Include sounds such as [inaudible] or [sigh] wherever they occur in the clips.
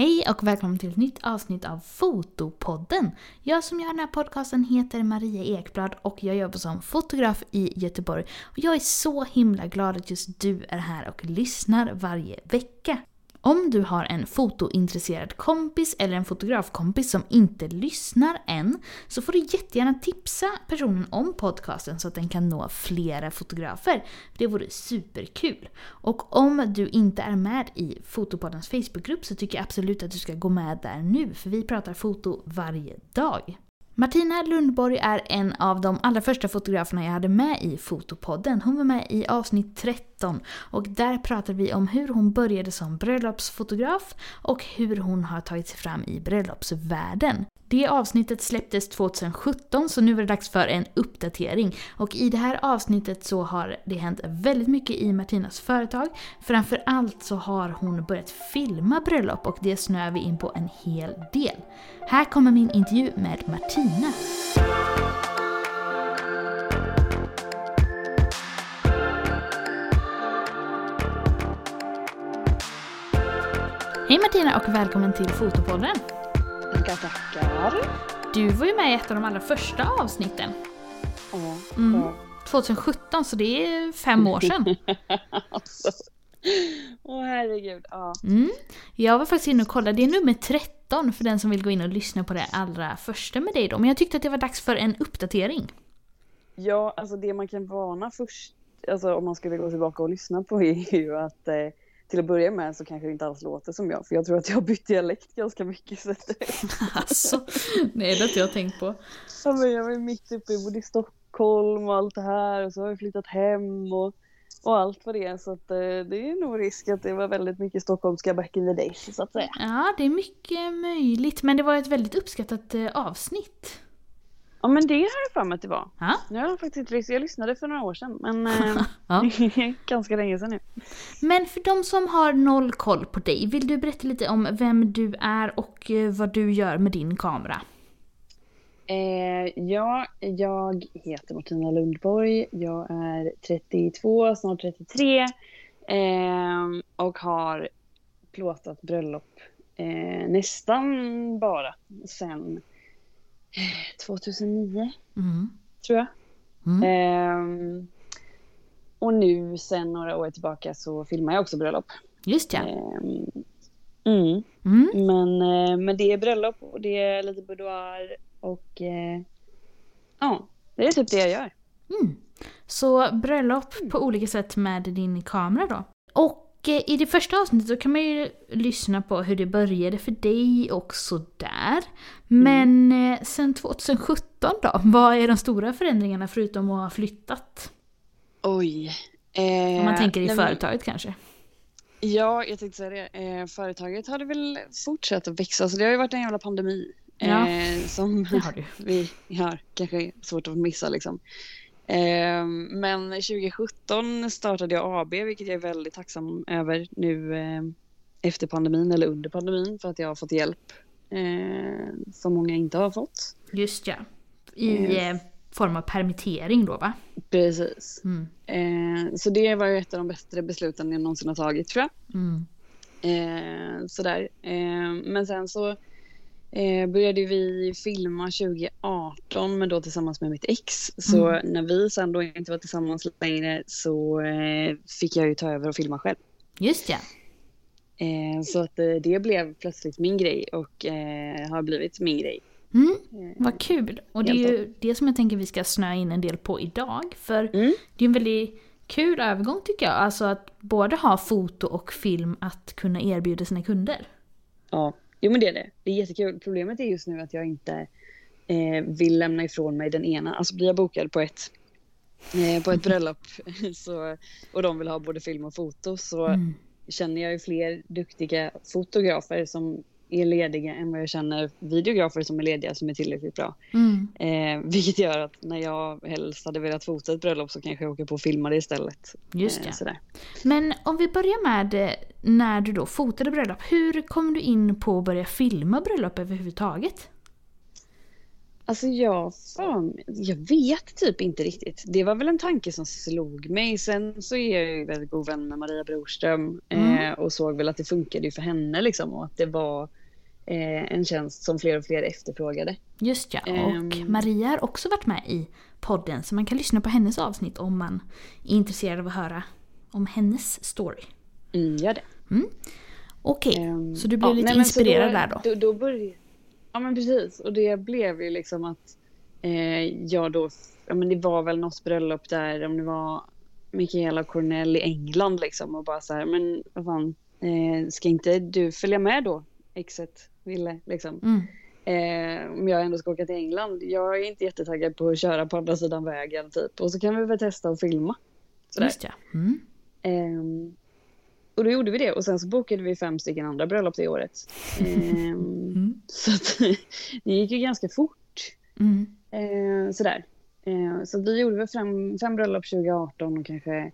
Hej och välkommen till ett nytt avsnitt av Fotopodden. Jag som gör den här podcasten heter Maria Ekblad och jag jobbar som fotograf i Göteborg. Och jag är så himla glad att just du är här och lyssnar varje vecka. Om du har en fotointresserad kompis eller en fotografkompis som inte lyssnar än så får du jättegärna tipsa personen om podcasten så att den kan nå flera fotografer. Det vore superkul. Och om du inte är med i Fotopoddens Facebookgrupp så tycker jag absolut att du ska gå med där nu för vi pratar foto varje dag. Martina Lundborg är en av de allra första fotograferna jag hade med i Fotopodden. Hon var med i avsnitt 13 och där pratade vi om hur hon började som bröllopsfotograf och hur hon har tagit sig fram i bröllopsvärlden. Det avsnittet släpptes 2017 så nu är det dags för en uppdatering. Och i det här avsnittet så har det hänt väldigt mycket i Martinas företag. Framförallt så har hon börjat filma bröllop och det snöar vi in på en hel del. Här kommer min intervju med Martina. Hej Martina och välkommen till Fotopodden! Tackar, tackar. Du var ju med i ett av de allra första avsnitten. Ja, Mm. ja. 2017, så det är fem år sedan. [laughs] alltså. Åh herregud. Ja. Mm. Jag var faktiskt inne och kollade, det är nummer 13 för den som vill gå in och lyssna på det allra första med dig då. Men jag tyckte att det var dags för en uppdatering. ja, alltså det man kan varna först, alltså om man skulle gå tillbaka och lyssna på är ju att eh, till att börja med så kanske det inte alls låter som jag, för jag tror att jag har bytt dialekt ganska mycket. Så [laughs] Alltså, det är det jag har tänkt på. ja, men jag var ju mitt uppe, jag bodde i Stockholm och allt det här och så har jag flyttat hem och, och allt vad det är. Så att, eh, det är nog risk att det var väldigt mycket stockholmska back in the days så att säga. Ja, det är mycket möjligt, men det var ett väldigt uppskattat eh, avsnitt. Ja men det har jag för mig att det var. Ja, Jag har faktiskt inte lyssnat, jag lyssnade för några år sedan men [laughs] eh, ja. [laughs] ganska länge sedan nu. Men för de som har noll koll på dig, vill du berätta lite om vem du är och eh, vad du gör med din kamera? Eh, ja, jag heter Martina Lundborg. Jag är 32, snart 33 eh, och har plåtat bröllop eh, nästan bara sen 2009 Mm. tror jag. Mm. Eh, och nu sen några år tillbaka så filmar jag också bröllop. Just ja. Eh, mm. Mm. Men, eh, men det är bröllop och det är lite boudoir och eh, ja, det är typ det jag gör. Mm. Så bröllop på olika sätt med din kamera då. Och i det första avsnittet kan man ju lyssna på hur det började för dig och sådär. Men eh, sen 2017 då? Vad är de stora förändringarna förutom att ha flyttat? Oj. Eh, Om man tänker i nej, men- företaget kanske. Ja, jag tänkte säga det. Eh, företaget hade väl fortsatt att växa, så det har ju varit en jävla pandemi. Ja. Eh, som Det har du. [laughs] vi har kanske svårt att missa liksom. Eh, men 2017 startade jag AB, vilket jag är väldigt tacksam över nu eh, efter pandemin eller under pandemin för att jag har fått hjälp eh, som många inte har fått. Just ja. I Eh. eh, form av permittering då va? Precis. Mm. Eh, så det var ju ett av de bättre besluten jag någonsin har tagit tror jag. Mm. Eh, sådär. Men sen så eh, började vi filma 2018 men då tillsammans med mitt ex. Så Mm. när vi sen då inte var tillsammans längre så eh, fick jag ju ta över och filma själv. Just ja. Eh, så att eh, det blev plötsligt min grej och eh, har blivit min grej. Mm. Eh, Vad kul! Och det är ju det som jag tänker vi ska snöa in en del på idag. För Mm. det är en väldigt kul övergång tycker jag. Alltså att både ha foto och film att kunna erbjuda sina kunder. Ja, jo men det är det. Det är jättekul. Problemet är just nu att jag inte eh, vill lämna ifrån mig den ena. Alltså blir jag bokad på ett, eh, på ett bröllop [laughs] så, och de vill ha både film och foto så Mm. känner jag ju fler duktiga fotografer som är lediga än vad jag känner videografer som är lediga som är tillräckligt bra. Mm. Eh, [laughs] vilket gör att när jag helst hade velat fota ett bröllop så kanske jag åker på och filmar det istället. Just Eh, det. sådär. Men om vi börjar med eh, när du då fotade bröllop. Hur kom du in på att börja filma bröllop överhuvudtaget? Alltså jag, fan, jag vet typ inte riktigt. Det var väl en tanke som slog mig. Sen så är jag ju väldigt god vän med Maria Broström Mm. eh, och såg väl att det funkade för henne liksom och att det var eh, en tjänst som fler och fler efterfrågade. Just ja, och Ehm. Maria har också varit med i podden så man kan lyssna på hennes avsnitt om man är intresserad av att höra om hennes story. Mm, gör det. Okej, Ehm, så du blev ja, lite nej, inspirerad där då? då? Då började, ja men precis och det blev ju liksom att eh, jag då, ja men det var väl något bröllop där om det var Michaela Cornell i England liksom och bara så här men vad fan eh, ska inte du följa med då exet ville liksom. Mm. Eh, om jag ändå ska åka till England. Jag är inte jättetaggad på att köra på andra sidan vägen typ och så kan vi väl testa att filma. Sådär. Just ja. Mm. Ehm, och då gjorde vi det och sen så bokade vi fem stycken andra bröllop det året. Ehm, [laughs] Mm. så att, [laughs] det gick ju ganska fort. Mm. Eh, sådär. Eh, så vi gjorde väl fem, fem bröllop 2018 och kanske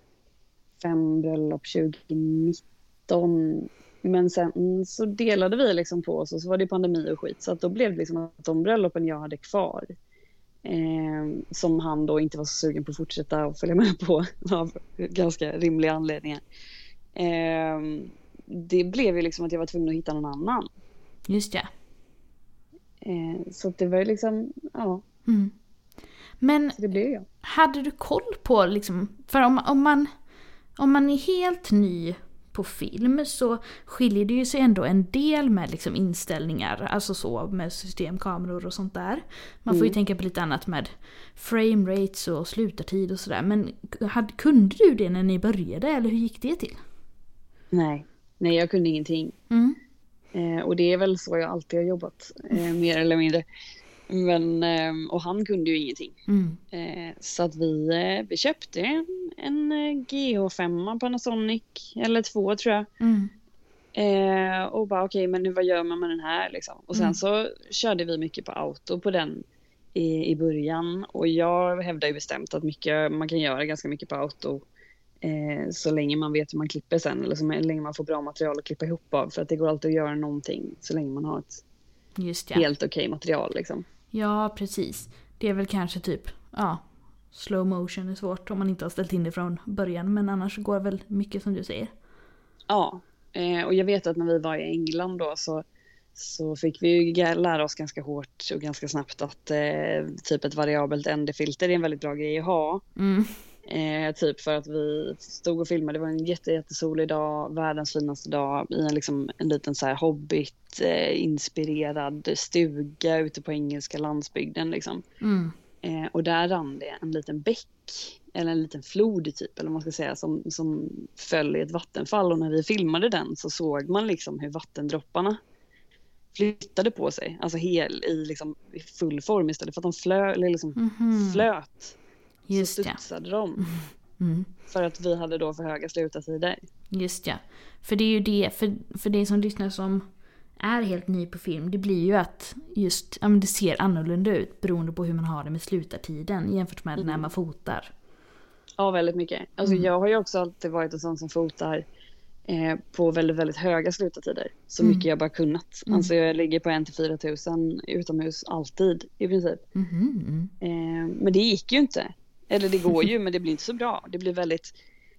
fem bröllop 2019. Men sen så delade vi liksom på oss och så var det pandemi och skit. Så att då blev det liksom att de bröllopen jag hade kvar eh, som han då inte var så sugen på att fortsätta att följa med på [laughs] av ganska rimliga anledningar. Eh, det blev ju liksom att jag var tvungen att hitta någon annan. Just ja. Eh, så det var ju liksom, ja, Mm. Men så det blev jag. hade du koll på liksom, för om, om, man, om man är helt ny på film så skiljer det ju sig ändå en del med liksom inställningar, alltså så med systemkameror och sånt där. Man får ju Mm. tänka på lite annat med frame rates och slutartid och sådär. Men hade, kunde du det när ni började eller hur gick det till? Nej, nej jag kunde ingenting. Mm. Eh, och det är väl så jag alltid har jobbat, eh, mer eller mindre. Men, eh, och han kunde ju ingenting. Mm. Eh, så att vi, eh, vi köpte en, en eh, GH5 Panasonic, eller två tror jag. Mm. Och bara okej, men nu, vad gör man med den här liksom? Och sen Mm. så körde vi mycket på auto på den i, i början. Och jag hävdar ju bestämt att mycket, man kan göra ganska mycket på auto. Eh, så länge man vet hur man klipper sen eller så länge man får bra material att klippa ihop av. För att det går alltid att göra någonting så länge man har ett Just ja. helt okej material liksom. Ja, precis. Det är väl kanske typ, ja, slow motion är svårt om man inte har ställt in det från början. Men annars går väl mycket som du säger. Ja, eh, och jag vet att när vi var i England då så, så fick vi ju lära oss ganska hårt och ganska snabbt att eh, typ ett variabelt ND-filter är en väldigt bra grej att ha. Mm. Eh, typ för att vi stod och filmade, det var en jätte, jättesolig dag, världens finaste dag i en, liksom, en liten så här hobbit eh, inspirerad stuga ute på engelska landsbygden liksom. Mm. Eh, och där rann det en liten bäck, eller en liten flod typ, eller vad man ska säga, som, som föll i ett vattenfall. Och när vi filmade den så såg man liksom hur vattendropparna flyttade på sig, alltså hel i, liksom, full form istället för att de flö, eller liksom Mhm. flöt. Just så ja. studsade de. [laughs] Mm. För att vi hade då för höga slutartider. Just ja. För det är ju det, för, för det som lyssnar som är helt ny på film, det blir ju att just, ja men det ser annorlunda ut beroende på hur man har det med slutartiden jämfört med när man fotar. Ja, väldigt mycket. Alltså, Jag har ju också alltid varit en sån som fotar eh, på väldigt, väldigt höga slutartider. Så Mm. mycket jag bara kunnat. Mm. Alltså jag ligger på 1-4 tusen utomhus alltid i princip. Mhm. Eh, men det gick ju inte. Eller det går ju, men det blir inte så bra. Det blir väldigt,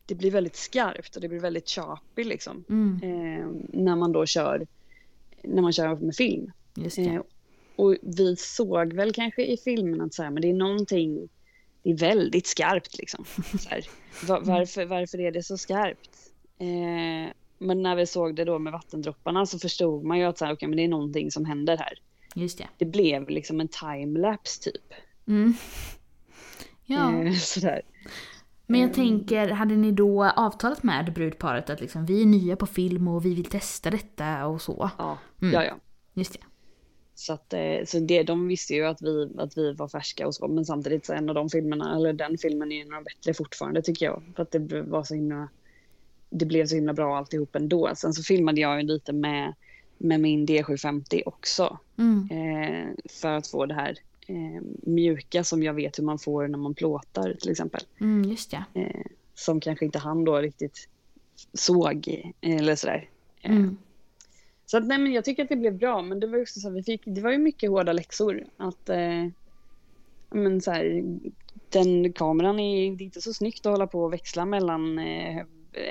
det blir väldigt skarpt och det blir väldigt choppy liksom. Mm. Eh, när man då kör, när man kör med film. Eh, och vi såg väl kanske i filmen att så här, men det är någonting, det är väldigt skarpt liksom. [laughs] Här, va- varför, varför är det så skarpt? Eh, men när vi såg det då med vattendropparna så förstod man ju att så här, okay, men det är någonting som händer här. Just det. Det blev liksom en timelapse typ. Mm. Ja. Eh, [laughs] sådär. Men jag tänker, hade ni då avtalat med brudparet att liksom, vi är nya på film och vi vill testa detta och så? Ja, Mm. ja, ja. Just det. Så, att, eh, så det, de visste ju att vi, att vi var färska och så, men samtidigt så en av de filmerna, eller den filmen är ju några bättre fortfarande tycker jag. För att det var så himla, det blev så himla bra alltihop ändå. Sen så filmade jag ju lite med, med min D750 också. Mm. Eh, för att få det här eh, mjuka som jag vet hur man får när man plåtar till exempel. Mm, just det. Eh, som kanske inte han då riktigt såg eller sådär. Eh, Mm. Så att, nej, men jag tycker att det blev bra, men det var också så att vi fick, det var ju mycket hårda läxor. Att, eh, men så här, den kameran är det är inte så snyggt att hålla på och växla mellan eh,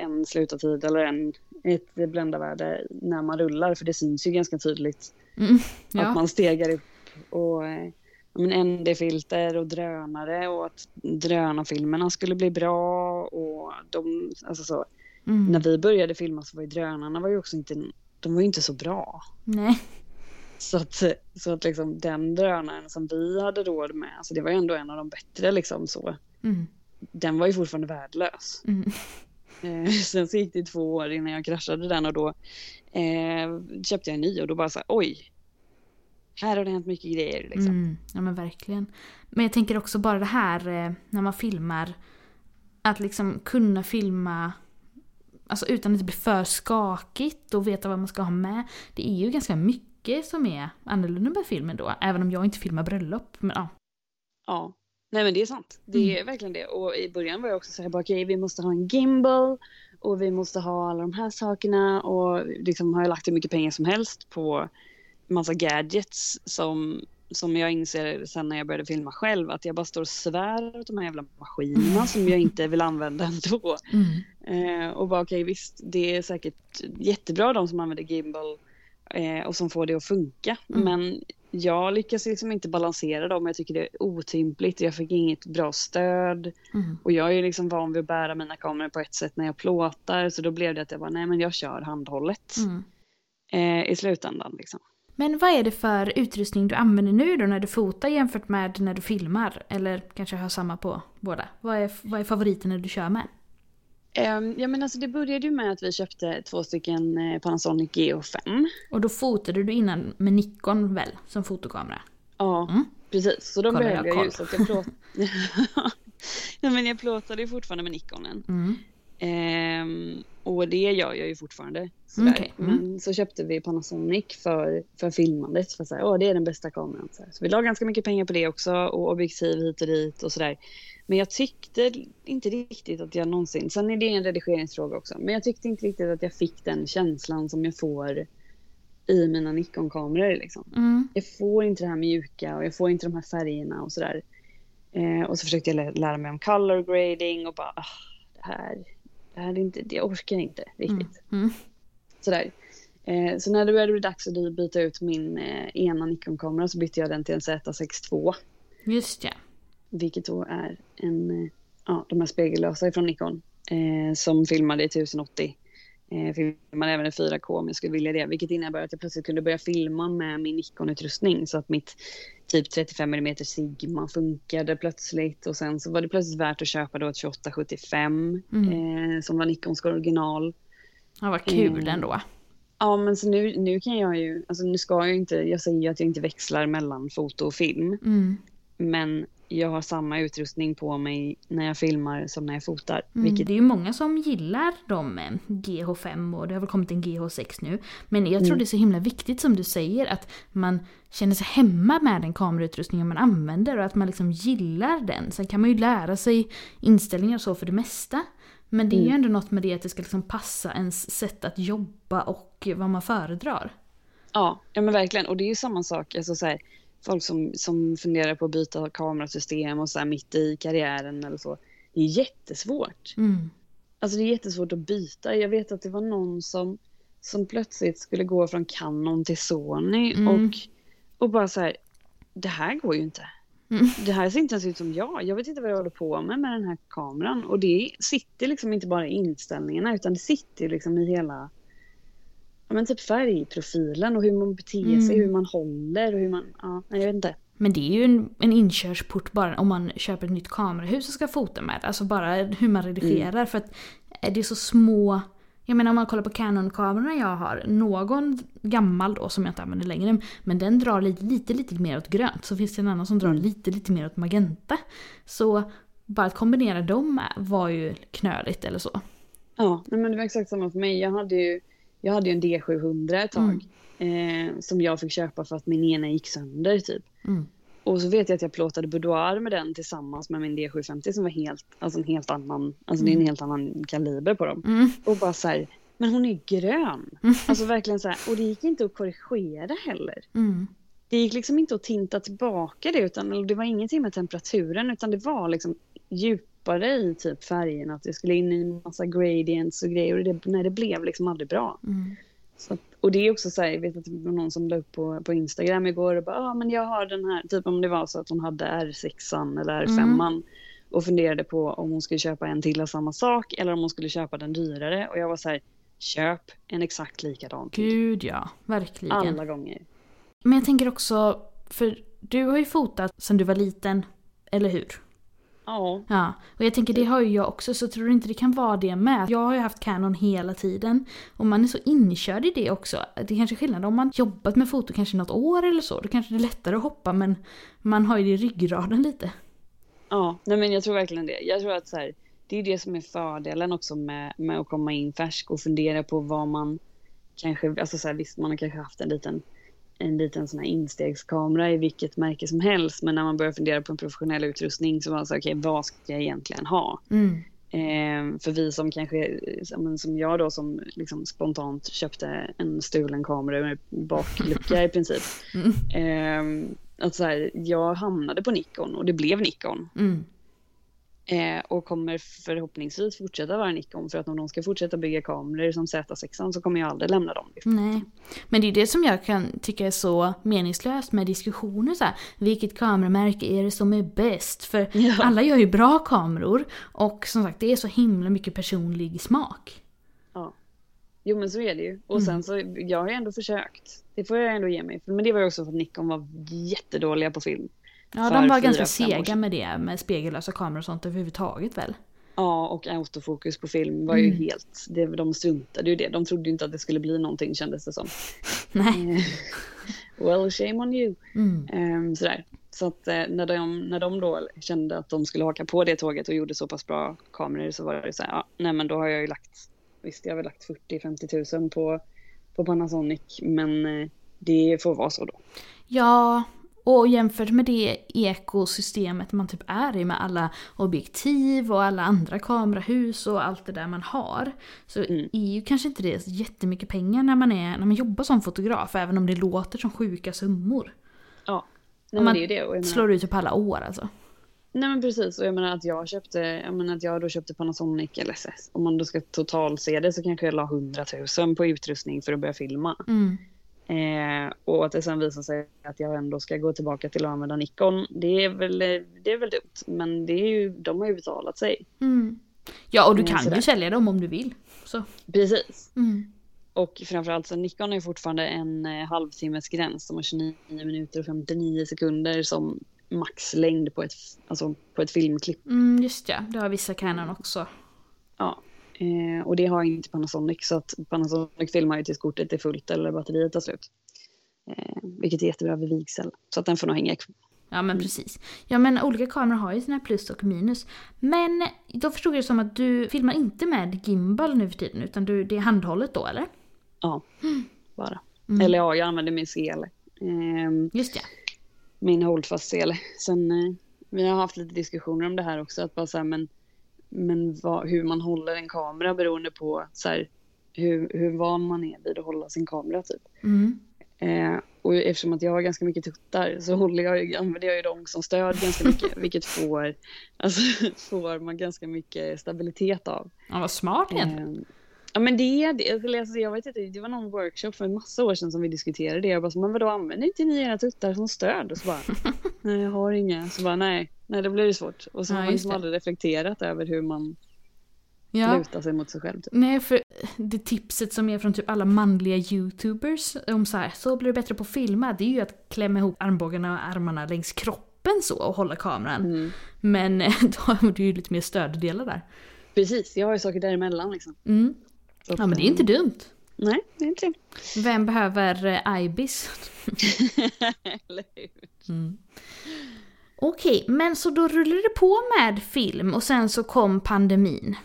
en slutartid eller en, ett bländarvärde när man rullar för det syns ju ganska tydligt Mm. Ja. att man stegar upp och eh, ja, men ND-filter och drönare och att drönarfilmerna skulle bli bra och de, alltså så. Mm. När vi började filma så var ju drönarna var ju också inte, de var ju inte så bra. Nej. Så att, så att liksom den drönaren som vi hade råd med, alltså det var ju ändå en av de bättre liksom så. Mm. Den var ju fortfarande värdelös. Mm. Eh, [laughs] sen så gick det två år innan jag kraschade den och då eh, köpte jag en ny och då bara så här, oj. Här har det hänt mycket grejer liksom. Mm. Ja men verkligen. Men jag tänker också bara det här eh, när man filmar. Att liksom kunna filma alltså utan att det blir för skakigt och veta vad man ska ha med. Det är ju ganska mycket som är annorlunda med filmen då. Även om jag inte filmar bröllop. Men ja. Ja, nej men det är sant. Det är verkligen det. Och i början var jag också så här, bara, okej vi måste ha en gimbal och vi måste ha alla de här sakerna och liksom har jag lagt hur mycket pengar som helst på massa gadgets som, som jag inser sen när jag började filma själv att jag bara står och svär åt de här jävla maskinerna som jag inte vill använda ändå. Mm. Eh, och bara okej visst, det är säkert jättebra de som använder gimbal eh, och som får det att funka. Mm. Men jag lyckas liksom inte balansera dem. Jag tycker det är otympligt. Jag fick inget bra stöd. Mm. Och jag är ju liksom van vid att bära mina kameror på ett sätt när jag plåtar. Så då blev det att jag bara, nej men jag kör handhållet Mm. eh, i slutändan. Liksom. Men vad är det för utrustning du använder nu då när du fotar jämfört med när du filmar? Eller kanske har samma på båda? Vad är, vad är favoriten när du kör med? Eh, ja men alltså det började ju med att vi köpte två stycken eh, Panasonic GH5. Och då fotade du innan med Nikon väl, som fotokamera? Ja, Mm. precis. Så de Kolla, behövde jag jag ju. Så att jag, [laughs] plåt... [laughs] ja, men jag plåtade ju fortfarande med Nikonen. Mm. Ehm, och det gör jag ju fortfarande. Sådär. Okej, mm. Men så köpte vi Panasonic för, för filmandet. För att säga, Åh, det är den bästa kameran. Så, här. så vi la ganska mycket pengar på det också. Och objektiv hit och dit och sådär. Men jag tyckte inte riktigt att jag någonsin... Sen är det en redigeringsfråga också. Men jag tyckte inte riktigt att jag fick den känslan som jag får i mina Nikon-kameror. Liksom. Mm. Jag får inte det här mjuka och jag får inte de här färgerna och sådär. Eh, och så försökte jag lä- lära mig om color grading och bara, ah, det här, det här är inte, jag orkar inte riktigt. Mm. Sådär. Eh, så när det började bli dags att byta ut min eh, ena Nikon-kamera så bytte jag den till en Z6 II. Just ja. Vilket då är en, eh, ja, de här spegellösa från Nikon. Eh, som filmade i 1080. Eh, filmade även i 4K om jag skulle vilja det. Vilket innebär att jag plötsligt kunde börja filma med min Nikon-utrustning. Så att mitt typ 35 mm Sigma funkade plötsligt. Och sen så var det plötsligt värt att köpa då ett 2875. Mm. Eh, som var Nikons original. Ja, vad kul Mm. ändå. Ja men så nu, nu kan jag ju, alltså nu ska jag inte, jag säger ju att jag inte växlar mellan foto och film. Mm. Men jag har samma utrustning på mig när jag filmar som när jag fotar. Mm. Vilket, Det är ju många som gillar de eh, GH5 och det har väl kommit en GH6 nu. Men jag tror Mm. det är så himla viktigt som du säger att man känner sig hemma med den kamerautrustningen man använder och att man liksom gillar den. Sen kan man ju lära sig inställningar och så för det mesta. Men det är ju Mm. ändå något med det att det ska liksom passa ens sätt att jobba och vad man föredrar. ja, ja men verkligen. Och det är ju samma sak, alltså så här, folk som, som funderar på att byta kamerasystem och så här mitt i karriären eller så. Det är jättesvårt. Mm. Alltså det är jättesvårt att byta. Jag vet att det var någon som, som plötsligt skulle gå från Canon till Sony Mm. och, och bara så här, det här går ju inte. Mm. Det här ser inte ens ut som jag. Jag vet inte vad jag håller på med med den här kameran. Och det sitter liksom inte bara i inställningarna utan det sitter liksom i hela ja, men typ färgprofilen och hur man beter sig, Mm. hur man håller och hur man, ja, jag vet inte. Men det är ju en, en inkörsport bara om man köper ett nytt kamerahus och ska fota med. Alltså bara hur man redigerar. Mm. För att är det är så små... Jag menar om man kollar på Canon-kamerorna jag har. Någon gammal då som jag inte använder längre. Men den drar lite, lite, lite mer åt grönt. Så finns det en annan som drar Mm. lite, lite mer åt magenta. Så bara att kombinera dem var ju knöligt eller så. Ja, men det var exakt samma för mig. Jag hade ju, jag hade ju en D700 ett tag. Eh, som jag fick köpa för att min ena gick sönder typ. Mm. Och så vet jag att jag plåtade boudoir med den tillsammans med min D750 som var helt, alltså en helt annan, alltså det är en Mm. helt annan kaliber på dem. Mm. Och bara så här, men hon är grön. Alltså verkligen så här, och det gick inte att korrigera heller. Mm. det gick liksom inte att tinta tillbaka det utan det var ingenting med temperaturen utan det var liksom djupare i typ färgerna. Att det skulle in i en massa gradients och grejer och det, nej, det blev liksom aldrig bra. Mm. Att, och det är också så här, jag vet att det var någon som la upp på, på Instagram igår och bara, ja ah, men jag har den här, typ om det var så att hon hade R6 eller R5 Mm. och funderade på om hon skulle köpa en till av samma sak eller om hon skulle köpa den dyrare och jag var så här, köp en exakt likadan till. Gud ja, verkligen. Alla gånger. Men jag tänker också, för du har ju fotat sedan du var liten, eller hur? Ja, Ja, och jag tänker det har ju jag också, så tror du inte det kan vara det med? Jag har ju haft Canon hela tiden och man är så inkörd i det också. Det är kanske skillnad om man jobbat med foto kanske något år eller så, då kanske det är lättare att hoppa men man har ju det i ryggraden lite. ja, nej men jag tror verkligen det. Jag tror att så här, det är det som är fördelen också med, med att komma in färsk och fundera på vad man kanske, alltså så här, visst man har kanske haft en liten en liten sån här instegskamera i vilket märke som helst men när man börjar fundera på en professionell utrustning så var det så okej vad ska jag egentligen ha? Mm. Eh, för vi som kanske, men som jag då som liksom spontant köpte en stulen kamera med baklucka i princip. [laughs] Mm. Eh, att så här, jag hamnade på Nikon och det blev Nikon. Mm. Eh, och kommer förhoppningsvis fortsätta vara Nikon för att om de ska fortsätta bygga kameror som Z6 så kommer jag aldrig lämna dem. Nej. Men det är det som jag kan tycka är så meningslöst med diskussioner så här. Vilket kameramärke är det som är bäst? För [laughs] Ja. alla gör ju bra kameror och som sagt det är så himla mycket personlig smak. Ja. Jo men så är det ju. Och Mm. sen så, jag har ju ändå försökt. Det får jag ändå ge mig. Men det var ju också för att Nikon var jättedåliga på film. Ja, de var ganska sega med det, med spegellösa kameror och sånt överhuvudtaget väl? Ja, och autofokus på film var ju Mm. helt, det, de struntade ju det. De trodde ju inte att det skulle bli någonting kändes det som. [laughs] Nej. Eh, well, shame on you. Mm. Ehm, sådär. Så att eh, när, de, när de då kände att de skulle haka på det tåget och gjorde så pass bra kameror så var det så här, ja, nej men då har jag ju lagt, visst jag har väl lagt 40-50 tusen på, på Panasonic, men eh, det får vara så då. Ja, och jämfört med det ekosystemet man typ är i med alla objektiv och alla andra kamerahus och allt det där man har. Så Mm. är ju kanske inte det jättemycket pengar när man, är, när man jobbar som fotograf, även om det låter som sjuka summor. Ja, nej, Om man det är det. Och menar, Slår ut typ alla år alltså. Nej men precis, och jag menar att jag köpte, jag menar att jag då köpte Panasonic LSS. Om man då ska total se det så kanske jag la 100 000 på utrustning för att börja filma. Mm. Eh, och att det sen visar sig att jag ändå ska gå tillbaka till att använda Nikon, det är väl, det är väl dumt. Men det är ju, de har ju betalat sig. Mm. Ja, och du Mm, kan sådär. ju sälja dem om du vill. Så. Precis. Mm. Och framförallt så Nikon är fortfarande en eh, halvtimmes gräns. De har 29 minuter och 59 sekunder som maxlängd på ett, alltså på ett filmklipp. Mm, just ja, det har vissa Canon också. Ja. Eh, och det har inte Panasonic så att Panasonic filmar ju tills kortet är fullt eller batteriet tar slut. Eh, vilket är jättebra vid vigsel. Så att den får nog hänga kvar. Ja men precis. Ja men olika kameror har ju sina plus och minus. Men då förstod jag det som att du filmar inte med gimbal nu för tiden utan du, det är handhållet då eller? Ja, bara. Mm. Eller ja, jag använder min sele. Eh, Just ja. min holdfast sele. Sen, eh, vi har haft lite diskussioner om det här också. Att bara så här, men men vad, hur man håller en kamera beroende på så här, hur, hur van man är vid att hålla sin kamera. Typ. Mm. Eh, och eftersom att jag har ganska mycket tuttar så håller jag, ju- använder jag ju dem som stöd ganska mycket. [laughs] vilket får, alltså, [laughs] får man ganska mycket stabilitet av. Ja vad smart egentligen. Ja men det är det. Alltså, jag vet inte, det var någon workshop för en massa år sedan som vi diskuterade det. Jag bara, så, men vadå använder inte ni era tuttar som stöd? Och så bara, [laughs] nej jag har inga. Så bara, nej, nej då blir det svårt. Och så Ja, har man liksom det. aldrig reflekterat över hur man Ja. lutar sig mot sig själv. Typ. Nej för det tipset som är från typ alla manliga youtubers om så här, så blir det bättre på att filma. Det är ju att klämma ihop armbågarna och armarna längs kroppen så och hålla kameran. Mm. Men [laughs] då har du ju lite mer stöddelar där. Precis, jag har ju saker däremellan liksom. Mm. Så Ja men det är inte dumt. Nej, det är inte Vem behöver eh, IBIS? [laughs] Eller hur? Mm. Okej, men så då rullade det på med film och sen så kom pandemin.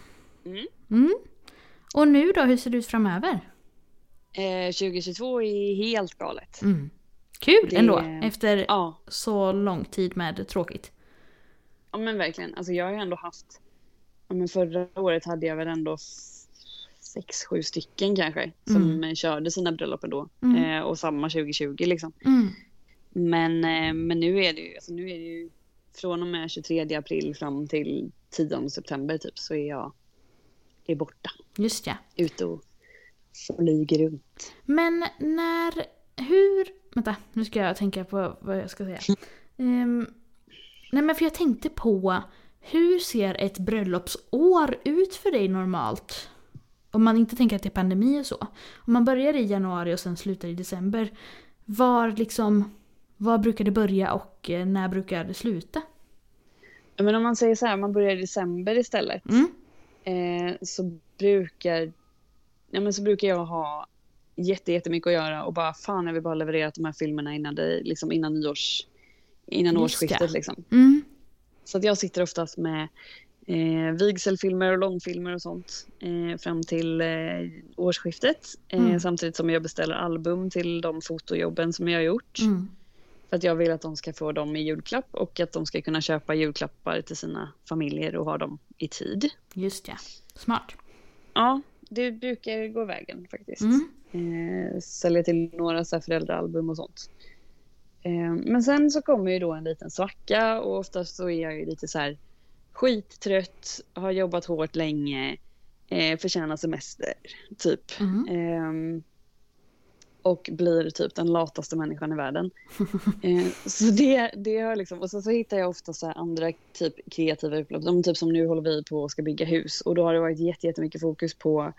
Mm. Mm. Och nu då, hur ser det ut framöver? Eh, 2022 är helt galet. Mm. Kul Det- ändå, efter Ja, så lång tid med tråkigt. ja, men verkligen. Alltså jag har ju ändå haft... Ja, men förra året hade jag väl ändå sex, sju stycken kanske som Mm. körde sina bröllop då. Mm. Eh, och samma 2020 liksom. Mm. Men, eh, men nu är det ju, alltså nu är det ju från och med 23 april fram till 10 september typ så är jag är borta. Just ja. Ute och flyger runt. Men när, hur, vänta nu ska jag tänka på vad jag ska säga. [laughs] Ehm, nej men för jag tänkte på, hur ser ett bröllopsår ut för dig normalt? Om man inte tänker att det är pandemi och så. Om man börjar i januari och sen slutar i december. Var liksom, var brukar det börja och eh, när brukar det sluta? Men om man säger så här, man börjar i december istället. Mm. Eh, så brukar ja, men så brukar jag ha jätte, jättemycket att göra och bara fan jag vill bara leverera de här filmerna innan, det, liksom innan nyårs innan Just årsskiftet liksom. Mm. Så att jag sitter oftast med eh, vigselfilmer och långfilmer och sånt eh, fram till eh, årsskiftet. Eh, Mm. Samtidigt som jag beställer album till de fotojobben som jag har gjort. Mm. För att jag vill att de ska få dem i julklapp och att de ska kunna köpa julklappar till sina familjer och ha dem i tid. Just ja. Smart. Ja, det brukar gå vägen faktiskt. Mm. Eh, sälja till några så här föräldraalbum och sånt. Eh, men sen så kommer ju då en liten svacka och oftast så är jag ju lite så här skittrött, har jobbat hårt länge, eh, förtjänar semester, typ. Mm. Ehm, och blir typ den lataste människan i världen. [laughs] Eh, så det, det har liksom, och sen så hittar jag ofta så andra typ kreativa upplopp. De typ som nu håller vi på och ska bygga hus och då har det varit jätte- jättemycket fokus på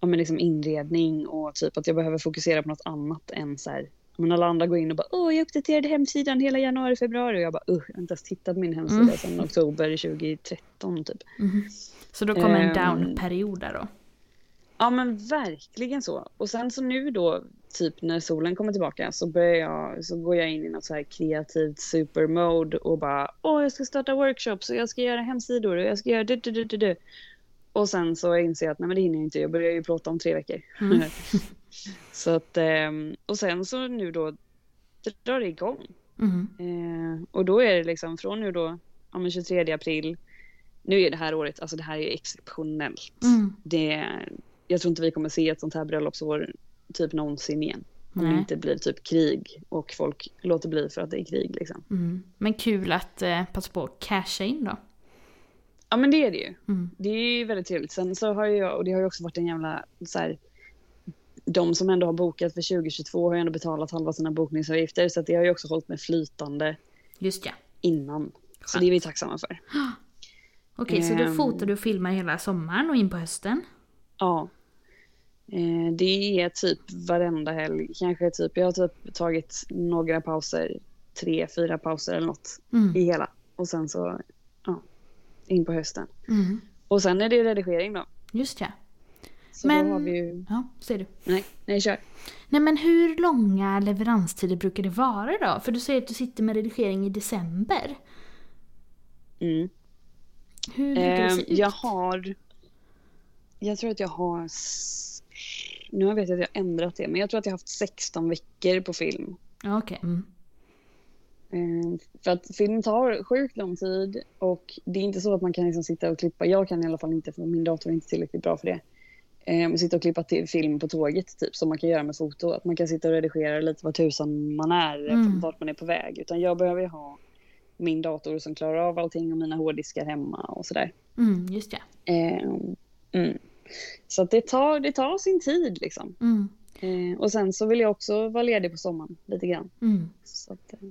ja, men liksom inredning och typ att jag behöver fokusera på något annat än så här. Men alla andra går in och bara åh jag uppdaterade hemsidan hela januari, februari och jag bara uh, jag har inte ens tittat på min hemsida Mm. sedan oktober 2013 typ. Mhm. Så då kommer en Ehm. down-period där då? Ja men verkligen så. Och sen så nu då, typ när solen kommer tillbaka så börjar jag, så går jag in i något så här kreativt supermode och bara åh jag ska starta workshops och jag ska göra hemsidor och jag ska göra du, du, du, du, du. Och sen så inser jag att nej men det hinner jag inte, jag börjar ju plåta om tre veckor. Mm. [laughs] så att, ehm, och sen så nu då drar det igång. Mhm. Eh, och då är det liksom från nu då, ja men 23 april, nu är det här året, alltså det här är exceptionellt Mm. det, jag tror inte vi kommer se ett sånt här bröllopsår typ någonsin igen. Om det inte blir typ krig och folk låter bli för att det är krig liksom. Mm. Men kul att eh, passa på att casha in då. Ja men det är det ju. Mm. Det är ju väldigt trevligt. Sen så har ju jag, och det har ju också varit en jävla så här, de som ändå har bokat för 2022 har ju ändå betalat halva sina bokningsavgifter så det har ju också hållit mig flytande Just ja. innan. Så det är vi tacksamma för. [gasps] Okej, så då Ehm. fotar du och filmar hela sommaren och in på hösten? Ja. Eh, det är typ varenda helg. Kanske typ, jag har typ tagit några pauser. Tre, fyra pauser eller något Mm. i hela. Och sen så, ja, in på hösten. Mm. Och sen är det redigering då. Just ja. Så Men- då har vi ju, Ja, ser du. nej, nej kör. Nej men hur långa leveranstider brukar det vara då? För du säger att du sitter med redigering i december. Mm. Hur brukar det Eh, se ut? jag har, jag tror att jag har, nu vet jag att jag har ändrat det, men jag tror att jag har haft 16 veckor på film. Okej. Mm. Eh, För att film tar sjukt lång tid och det är inte så att man kan liksom sitta och klippa. Jag kan i alla fall inte för min dator är inte tillräckligt bra för det. Eh, sitta och klippa till film på tåget typ som man kan göra med foto. Att man kan sitta och redigera lite vad tusan man är, Mm. vart man är på väg. Utan jag behöver ju ha min dator som klarar av allting och mina hårddiskar hemma och sådär. Mm, just ja. Eh, mm. Så att det tar, det tar sin tid liksom. Mm. Eh, och sen så vill jag också vara ledig på sommaren lite grann. Mm. Att, eh,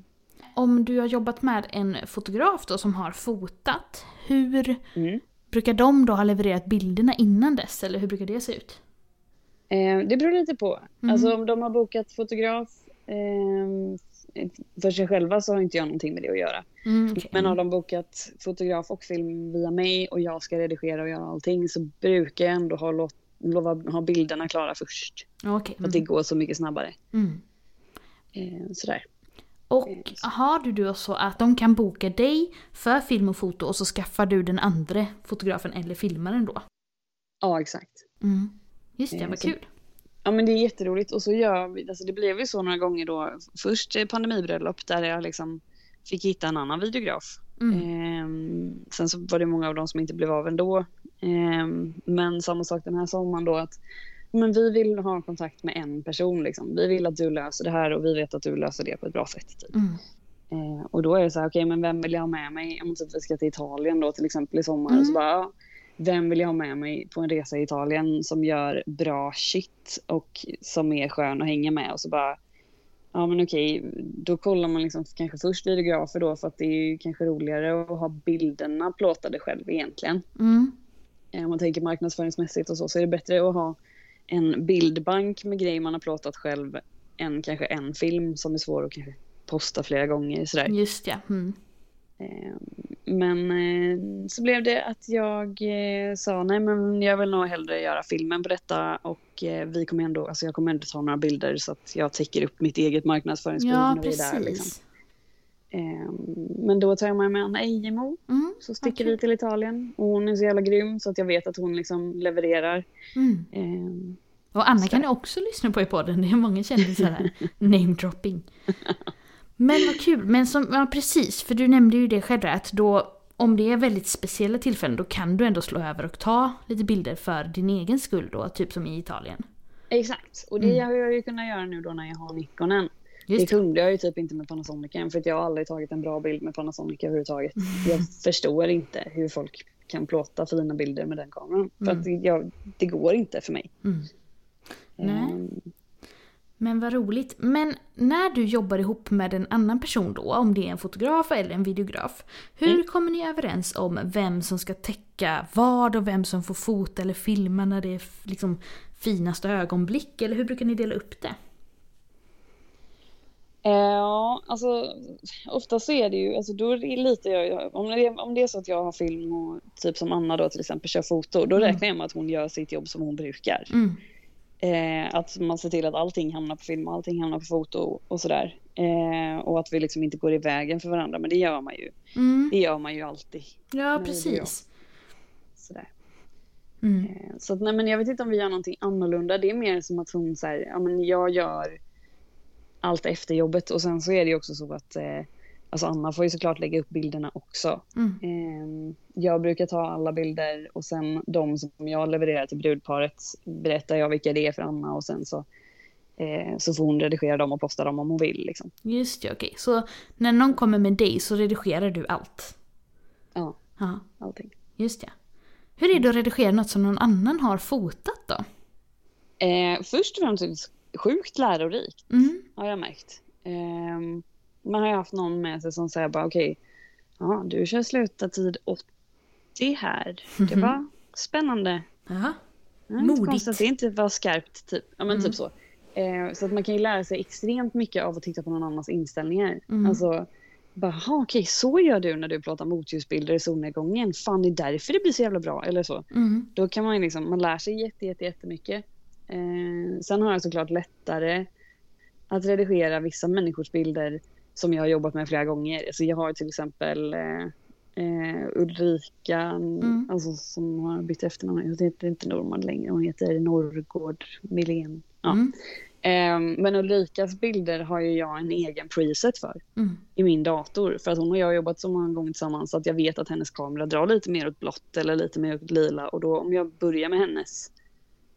Om du har jobbat med en fotograf då som har fotat, hur mm. Brukar de då ha levererat bilderna innan dess? Eller hur brukar det se ut? Eh, det beror lite på. Mm. Alltså om de har bokat fotograf eh, för sig själva så har inte jag någonting med det att göra. Mm, okej. Men har de bokat fotograf och film via mig och jag ska redigera och göra allting så brukar jag ändå ha, låt, lova, ha bilderna klara först. Ja, Okej. För att det går så mycket snabbare. Mm. Eh, sådär. Och har du då så att de kan boka dig för film och foto och så skaffar du den andra fotografen eller filmaren då? Ja, exakt. Mm. Just det, Eh, vad så- kul. Ja men det är jätteroligt och så gör vi, alltså det blev ju så några gånger då. Först pandemibröllop där jag liksom fick hitta en annan videograf. Mm. Ehm, sen så var det många av dem som inte blev av ändå. Ehm, men samma sak den här sommaren då att men vi vill ha kontakt med en person liksom. Vi vill att du löser det här och vi vet att du löser det på ett bra sätt. Typ. Mm. Eh, och då är det så här, okej, okay, men vem vill jag ha med mig? Om typ vi ska till Italien då till exempel i sommar. Mm. Och så bara, ja, vem vill jag ha med mig på en resa i Italien som gör bra shit och som är skön att hänga med? Och så bara, ja men okej, då kollar man liksom kanske först videografer då för att det är kanske roligare att ha bilderna plåtade själv egentligen. Mm. Eh, Om man tänker marknadsföringsmässigt och så, så är det bättre att ha en bildbank med grejer man har plåtat själv än kanske en film som är svår att kanske posta flera gånger sådär. Just ja. Mm. Eh, Men eh, så blev det att jag eh, sa nej men jag vill nog hellre göra filmen på detta och vi kommer ändå, alltså jag kommer ändå ta några bilder så att jag täcker upp mitt eget marknadsföringsbehov Ja, är där. Liksom. Precis. Eh, Men då tar jag med Anna Ejemo Mm. så sticker vi till Italien och hon är så jävla grym så att jag vet att hon liksom levererar. Mm. Eh, Och Anna Så. kan ni också lyssna på i podden. [laughs] Det är många kändisar här. Namedropping. Men vad kul. Men som, ja precis, för du nämnde ju det själv att då om det är väldigt speciella tillfällen då kan du ändå slå över och ta lite bilder för din egen skull då, typ som i Italien. Exakt, och det Mm. har jag ju kunnat göra nu då när jag har Nikonen. Det Just det. kunde jag ju typ inte med Panasonicen för jag har aldrig tagit en bra bild med Panasonic överhuvudtaget. Jag förstår inte hur folk kan plåta fina bilder med den kameran. För Mm. att jag, det går inte för mig. Mm. Nej. Ehm, Men vad roligt. Men när du jobbar ihop med en annan person då, om det är en fotograf eller en videograf, hur Mm. kommer ni överens om vem som ska täcka vad och vem som får fota eller filma när det är liksom finaste ögonblick? Eller hur brukar ni dela upp det? Eh, Ja, alltså oftast så är det ju, alltså då lite jag, om det, om det är så att jag har film och typ som Anna då till exempel kör foto, då Mm. räknar jag med att hon gör sitt jobb som hon brukar. Mm. Eh, att man ser till att allting hamnar på film och allting hamnar på foto och sådär. Eh, och att vi liksom inte går i vägen för varandra, men det gör man ju. Mm. Det gör man ju alltid. Ja, precis. Sådär. Mm. Eh, så att, nej, men jag vet inte om vi gör någonting annorlunda. Det är mer som att hon säger, ja men jag gör allt efter jobbet och sen så är det ju också så att eh, alltså Anna får ju såklart lägga upp bilderna också. Mm. Eh, jag brukar ta alla bilder och sen de som jag levererar till brudparet berättar jag vilka det är för Anna och sen så, eh, så får hon redigera dem och posta dem om hon vill. Liksom. Just det, okej. Så när någon kommer med dig så redigerar du allt? Ja, Ja, allting. just det. Hur är det att redigera något som någon annan har fotat då? Eh, först och främst sjukt lärorikt. Mm. har jag märkt. Ehm, man har ju haft någon med sig som säger bara okej, ja du kör slutartid 80 här. Det var spännande. Ja. Ja, inte Modigt. att det inte var skarpt typ. Ja men Mm. typ så. Eh, så att man kan ju lära sig extremt mycket av att titta på någon annans inställningar. Mm. Alltså, bara, "Ha, okej så gör du när du plåtar motljusbilder i solnedgången. Fan det är därför det blir så jävla bra. Eller så. Mm. Då kan man ju liksom, man lär sig jätte, jätte, jättemycket. Eh, sen har jag såklart lättare att redigera vissa människors bilder som jag har jobbat med flera gånger. Alltså jag har till exempel eh, eh, Ulrika, Mm. alltså, som har bytt efternamn. Hon heter inte Norman längre, hon heter Norrgård Milén. Ja. Mm. Eh, men Ulrikas bilder har ju jag en egen preset för Mm. i min dator. För att hon och jag har jobbat så många gånger tillsammans så att jag vet att hennes kamera drar lite mer åt blått eller lite mer åt lila. Och då om jag börjar med hennes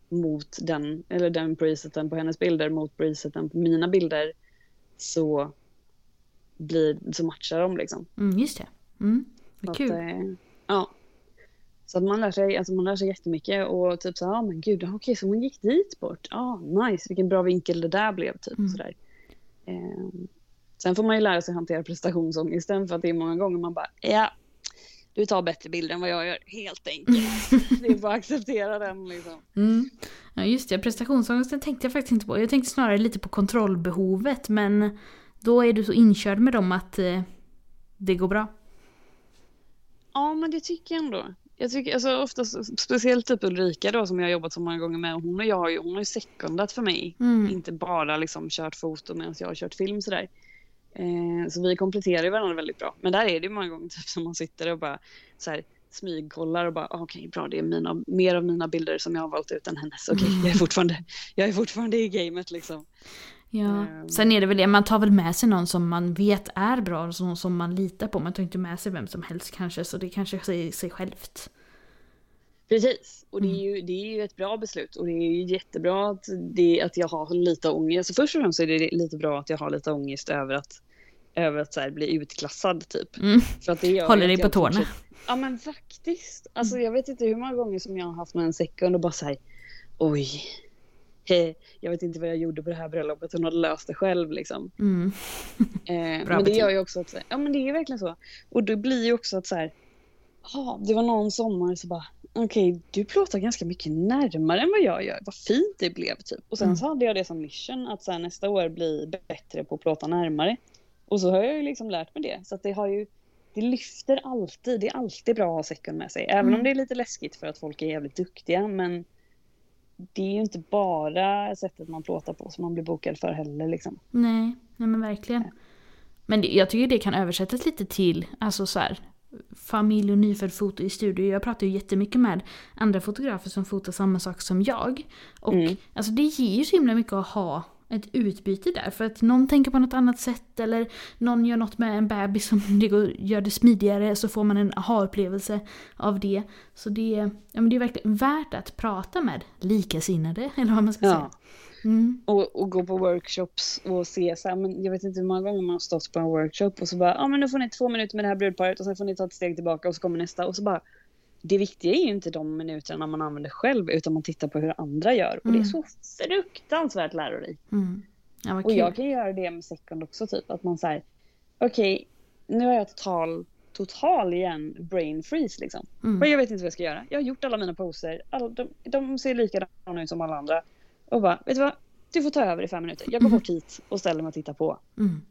mot den, eller den preseten på hennes bilder mot preseten på mina bilder så blir, så matchar de liksom. Mm, just det. Mm. Vad att, kul. eh, ja. Så att man lär sig, alltså man lär sig jättemycket och typ så ja men gud, okej så hon gick dit bort. Ja, nice, vilken bra vinkel det där blev typ Mm. sådär. Ehm, sen får man ju lära sig hantera prestationsångesten för att det är många gånger man bara, ja, du tar bättre bilder än vad jag gör, helt enkelt. [laughs] det är bara att acceptera den liksom. Mm. Ja just det, prestationsångesten tänkte jag faktiskt inte på. Jag tänkte snarare lite på kontrollbehovet men då är du så inkörd med dem att eh, det går bra. Ja, men det tycker jag ändå. Jag tycker, alltså oftast, speciellt typ Ulrika då som jag har jobbat så många gånger med, hon och jag hon har ju sekundat för mig. Mm. Inte bara liksom kört foto medan jag har kört film sådär. Eh, så vi kompletterar ju varandra väldigt bra. Men där är det ju många gånger typ som man sitter och bara så här, smygkollar och bara ah, okej bra det är mina, mer av mina bilder som jag har valt ut än hennes. Okej jag, är fortfarande, jag är fortfarande i gamet liksom. Ja. Ehm. Sen är det väl det, man tar väl med sig någon som man vet är bra, någon som man litar på. Man tar inte med sig vem som helst kanske, så det kanske säger sig självt. Precis, och det är, ju, det är ju ett bra beslut och det är ju jättebra att, det, att jag har lite ångest. Så först och främst är det lite bra att jag har lite ångest över att, över att så här, bli utklassad typ. Mm. För att det gör Håller dig på jag tårna. Ja men faktiskt. Alltså jag vet inte hur många gånger som jag har haft med en second och bara såhär oj. Jag vet inte vad jag gjorde på det här bröllopet. Hon hade löst det själv liksom. Mm. Eh, [laughs] men det gör ju också att, så ja men det är verkligen så. Och det blir ju också att så här, ja det var någon sommar så bara, okej du plåtar ganska mycket närmare än vad jag gör. Vad fint det blev typ. Och sen Mm. så hade jag det som mission att så här, nästa år bli bättre på att plåta närmare. Och så har jag ju liksom lärt mig det. Så att det har ju, det lyfter alltid. Det är alltid bra att ha second med sig. Även Mm. om det är lite läskigt för att folk är jävligt duktiga. Men det är ju inte bara sättet man plåtar på som man blir bokad för heller liksom. Nej, nej men verkligen. Men det, jag tycker det kan översättas lite till, alltså så här, familj och nyfödd foto i studio. Jag pratar ju jättemycket med andra fotografer som fotar samma sak som jag. Och Mm. alltså det ger ju så himla mycket att ha ett utbyte där. För att någon tänker på något annat sätt eller någon gör något med en bebis som det går, gör det smidigare så får man en aha-upplevelse av det. Så det, ja, men det är verkligen värt att prata med likasinnade, eller vad man ska Ja. säga. Mm. Och, och gå på workshops och se så här, men jag vet inte hur många gånger man har stått på en workshop och så bara, ja ah, men nu får ni två minuter med det här brudparet och sen får ni ta ett steg tillbaka och så kommer nästa och så bara det viktiga är ju inte de minuterna man använder själv utan man tittar på hur andra gör och det är Mm. så fruktansvärt lärorikt. Mm. Ja, Och jag kan göra det med second också typ att man säger okej nu har jag total total igen brain freeze liksom. Mm. Och jag vet inte vad jag ska göra. Jag har gjort alla mina poser. All, de, de ser likadana ut som alla andra. Och bara, vet du vad? Du får ta över i fem minuter. Jag går bort hit och ställer mig och tittar på. Mm.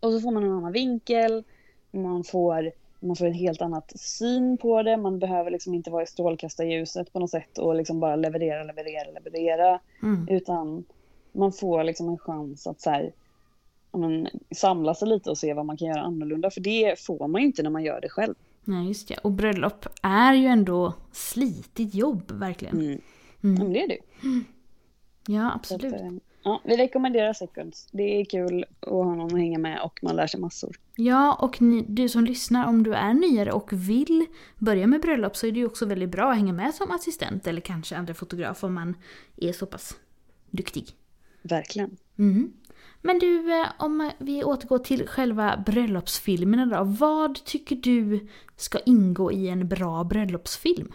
Och så får man en annan vinkel. Man får, man får en helt annat syn på det. Man behöver liksom inte vara i strålkastarljuset på något sätt och liksom bara leverera, leverera, leverera. Mm. Utan man får liksom en chans att så här, men, samla sig lite och se vad man kan göra annorlunda. För det får man ju inte när man gör det själv. Nej, just det. Och bröllop är ju ändå slitigt jobb, verkligen. Mm. Mm. Ja, men det är det. Ja, Så att, absolut. eh, ja, vi rekommenderar Seconds. Det är kul att ha någon att hänga med och man lär sig massor. Ja, och ni, du som lyssnar, om du är nyare och vill börja med bröllop så är det ju också väldigt bra att hänga med som assistent eller kanske andra fotograf om man är så pass duktig. Verkligen. Mm. Men du, eh, om vi återgår till själva bröllopsfilmerna då. Vad tycker du ska ingå i en bra bröllopsfilm?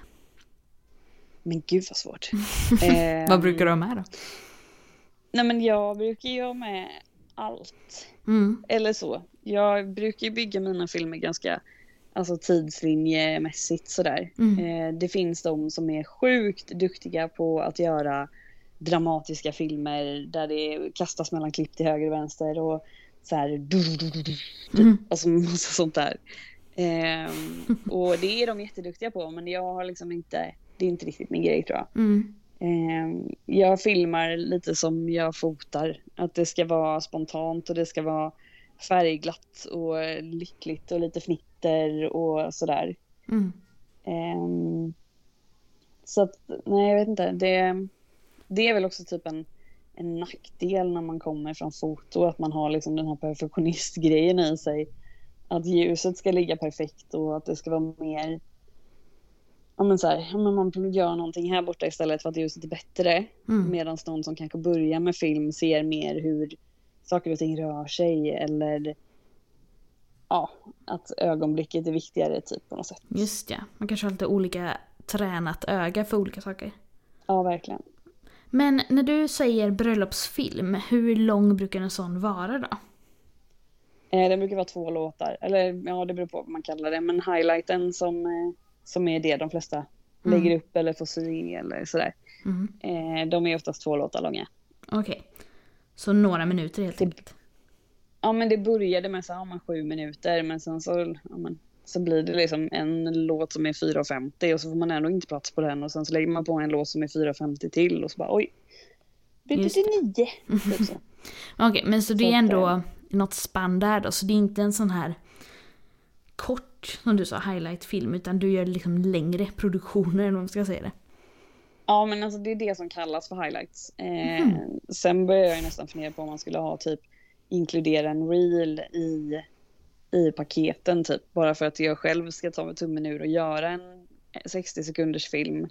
Men gud vad svårt. eh, [laughs] Vad brukar du ha med då? Nej men jag brukar ju ha med allt. Mm. Eller så. Jag brukar ju bygga mina filmer ganska alltså tidslinjemässigt sådär. Mm. Eh, det finns de som är sjukt duktiga på att göra dramatiska filmer där det kastas mellan klipp till höger och vänster och så här Mm. Alltså [laughs] massa sånt där. Ehm, och det är de jätteduktiga på men jag har liksom inte, det är inte riktigt min grej tror jag. Mm. Ehm, jag filmar lite som jag fotar. Att det ska vara spontant och det ska vara färgglatt och lyckligt och lite fnitter och sådär. Mm. Ehm, så att, nej jag vet inte. Det, det är väl också typ en, en nackdel när man kommer från foto. Att man har liksom den här perfektionistgrejen i sig. Att ljuset ska ligga perfekt och att det ska vara mer Ja men så här, ja, men man gör någonting här borta istället för att ljuset är bättre. Mm. Medan någon som kanske börjar med film ser mer hur saker och ting rör sig eller ja, att ögonblicket är viktigare typ på något sätt. Just ja, man kanske har lite olika tränat öga för olika saker. Ja, verkligen. Men när du säger bröllopsfilm, hur lång brukar en sån vara då? Eh, det brukar vara två låtar, eller ja, det beror på vad man kallar det, men highlighten som, eh, som är det de flesta Mm. lägger upp eller får sy eller sådär. Mm. Eh, de är oftast två låtar långa. Okej. Så några minuter helt Det- enkelt. Ja, men det började med så här, men sju minuter, men sen så, ja, men, så blir det liksom en låt som är 4.50 och så får man ändå inte plats på den och sen så lägger man på en låt som är 4.50 till och så bara oj. Det till nio? [laughs] Typ. Okej, men så det är ändå något spann där då, så det är inte en sån här kort, som du sa, highlight-film, utan du gör liksom längre produktioner, eller man ska säga det. Ja, men alltså det är det som kallas för highlights. Eh, Sen börjar jag nästan fundera på om man skulle ha typ inkludera en reel i, i paketen typ. Bara för att jag själv ska ta med tummen ur och göra en, 60 sekunders film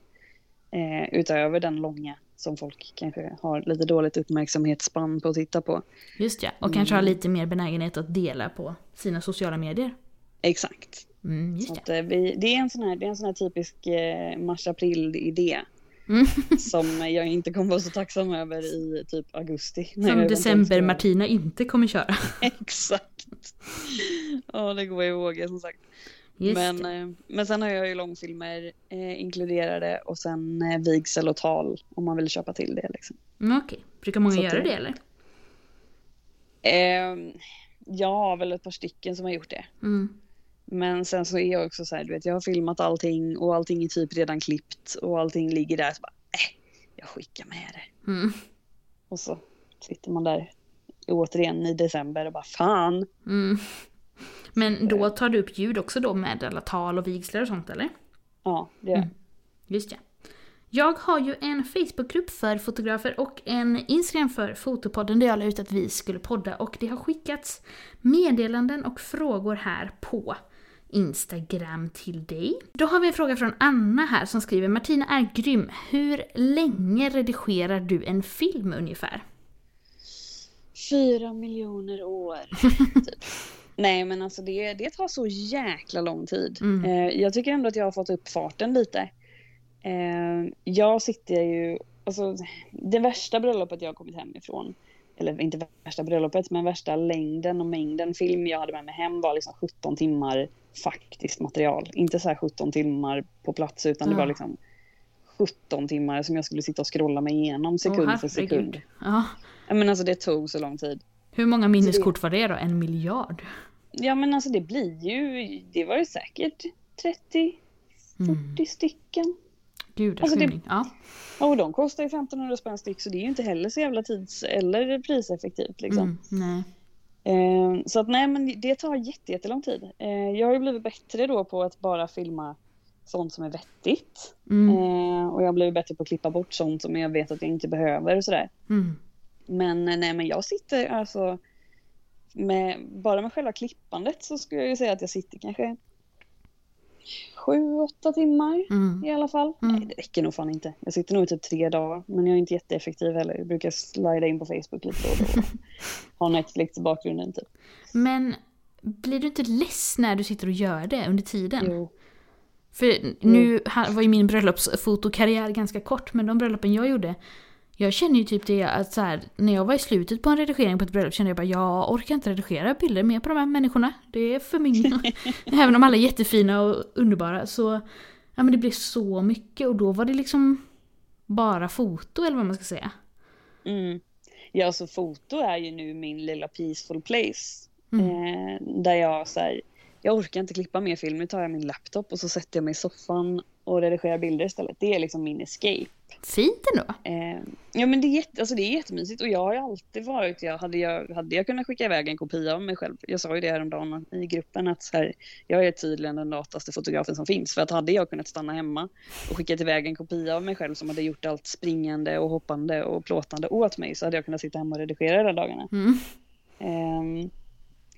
eh, utöver den långa som folk kanske har lite dåligt uppmärksamhetsspann på att titta på. Just ja, och kanske har lite mer benägenhet att dela på sina sociala medier. Exakt. Mm, Så att, eh, vi, det, är en sån här, det är en sån här typisk eh, mars-april-idé Mm. [laughs] som jag inte kommer vara så tacksam över i typ augusti. Som eventuellt december ska- Martina inte kommer köra. [laughs] [laughs] Exakt. Ja, det går jag ihåg som sagt. Just men, det. eh, men sen har jag ju långfilmer eh, inkluderade och sen eh, vigsel och tal om man vill köpa till det. Liksom. Mm, Okej, brukar många så göra det- det eller? Eh, jag har väl ett par stycken som har gjort det. Mm. Men sen så är jag också så här, du vet, jag har filmat allting och allting är typ redan klippt och allting ligger där. Så bara, äh, jag skickar med det. Mm. Och så sitter man där återigen i december och bara fan. Mm. Men då tar du upp ljud också då med alla tal och vigslar och sånt eller? Ja, det gör. Mm. Just ja. Jag har ju en Facebookgrupp för fotografer och en Instagram för Fotopodden där jag la ut att vi skulle podda och det har skickats meddelanden och frågor här på Instagram till dig. Då har vi en fråga från Anna här som skriver Martina är grym. Hur länge redigerar du en film ungefär? Fyra miljoner år. [laughs] typ. Nej men alltså det, det tar så jäkla lång tid. Mm. Eh, jag tycker ändå att jag har fått upp farten lite. Eh, jag sitter ju, alltså det värsta bröllopet jag har kommit hem ifrån, eller inte värsta bröllopet men värsta längden och mängden film jag hade med mig hem var liksom 17 timmar faktiskt material. Inte så här 17 timmar på plats utan det Ja. var liksom 17 timmar som jag skulle sitta och scrolla mig igenom sekund Åh, för sekund. Ja. Men alltså det tog så lång tid. Hur många minneskort var det då? En miljard? Ja men alltså det blir ju, det var ju säkert 30, 40 Mm. stycken. Gud, Alltså, det-. Ja. Och de kostar ju 1500 spänn styck så det är ju inte heller så jävla tids eller priseffektivt liksom. Mm, nej. Eh, så att nej men det tar jätte, jättelång tid. Eh, jag har ju blivit bättre då på att bara filma sånt som är vettigt. Mm, Eh, och jag har blivit bättre på att klippa bort sånt som jag vet att jag inte behöver och sådär. mm. Men eh, nej men jag sitter alltså med, bara med själva klippandet så skulle jag ju säga att jag sitter kanske sju, åtta timmar Mm. i alla fall. Mm. Nej det räcker nog fan inte. Jag sitter nog i typ tre dagar men jag är inte jätteeffektiv heller. Jag brukar slida in på Facebook lite och då. [laughs] Ha Netflix i bakgrunden typ. Men blir du inte less när du sitter och gör det under tiden? Jo. För nu ha- var ju min bröllopsfotokarriär ganska kort, men de bröllopen jag gjorde, jag känner ju typ det att så här, när jag var i slutet på en redigering på ett bröllop kände jag bara jag orkar inte redigera bilder mer på de här människorna. Det är för mycket. [laughs] [laughs] Även om alla är jättefina och underbara så, ja men det blev så mycket och då var det liksom bara foto eller vad man ska säga. Mm. Ja, så foto är ju nu min lilla peaceful place. Mm. Eh, där jag så här, jag orkar inte klippa mer film, nu tar jag min laptop och så sätter jag mig i soffan och redigerar bilder istället. Det är liksom min escape. Fint ändå. Eh, ja men det är, jätte, alltså det är jättemysigt och jag har ju alltid varit, jag hade, jag, hade jag kunnat skicka iväg en kopia av mig själv, jag sa ju det häromdagen i gruppen att så här, jag är tydligen den lataste fotografen som finns för att hade jag kunnat stanna hemma och skickat iväg en kopia av mig själv som hade gjort allt springande och hoppande och plåtande åt mig så hade jag kunnat sitta hemma och redigera hela dagarna. Mm. Ehm,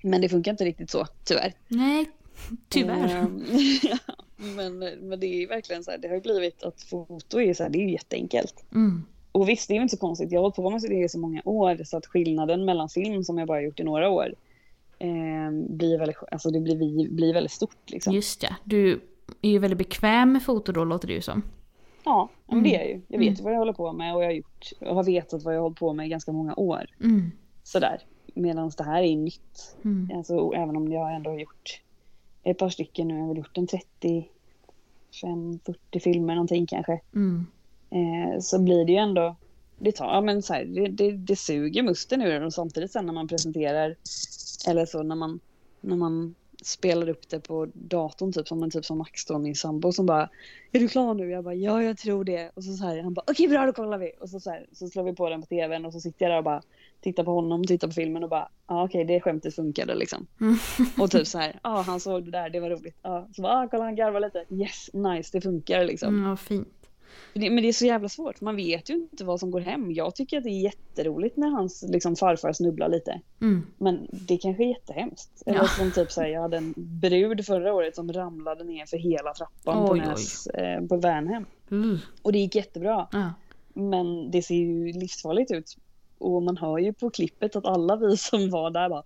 men det funkar inte riktigt så, tyvärr. Nej, tyvärr. [laughs] Ja, men, men det är ju verkligen så här, det har ju blivit att foto är så här, det är jätteenkelt. Mm. Och visst, det är ju inte så konstigt. Jag har hållit på med det i så många år så att skillnaden mellan film som jag bara gjort i några år eh, blir, väldigt, alltså det blir, blir väldigt stort. Liksom. Just ja, du är ju väldigt bekväm med foto då låter det ju som. Ja, men det Mm. är jag ju. Jag vet ju vad jag håller på med och jag har, gjort, jag har vetat vad jag har hållit på med i ganska många år. Mm. Sådär. Medan det här är nytt. Mm. Alltså, även om jag ändå har gjort ett par stycken nu. Jag har väl gjort en 35-40 filmer någonting kanske. Mm. eh, så blir det ju ändå, det, tar, ja, men så här, det, det, det suger musten ur och samtidigt sen när man presenterar, eller så när man, när man spelar upp det på datorn typ som en typ som Max då, min sambo som bara Är du klar nu? Jag bara ja jag tror det. Och så, så här, han bara okej bra då kollar vi. Och så, så, här, så slår vi på den på tvn och så sitter jag där och bara tittar på honom, tittar på filmen och bara ja okej det skämtet funkade liksom. Mm. Och typ så här, ja han såg det där, det var roligt. Ja, så bara, ah, kolla han garvar lite. Yes, nice, det funkar liksom. Mm, vad fint. Men det är så jävla svårt. Man vet ju inte vad som går hem. Jag tycker att det är jätteroligt när hans liksom, farfar snubblar lite. Mm. Men det kanske är jättehemskt. Eller Ja. som typ så här, jag hade en brud förra året som ramlade ner för hela trappan på, Oj, Näs, eh, på Värnhem. Uh. Och det gick jättebra. Ja. Men det ser ju livsfarligt ut. Och man hör ju på klippet att alla vi som var där bara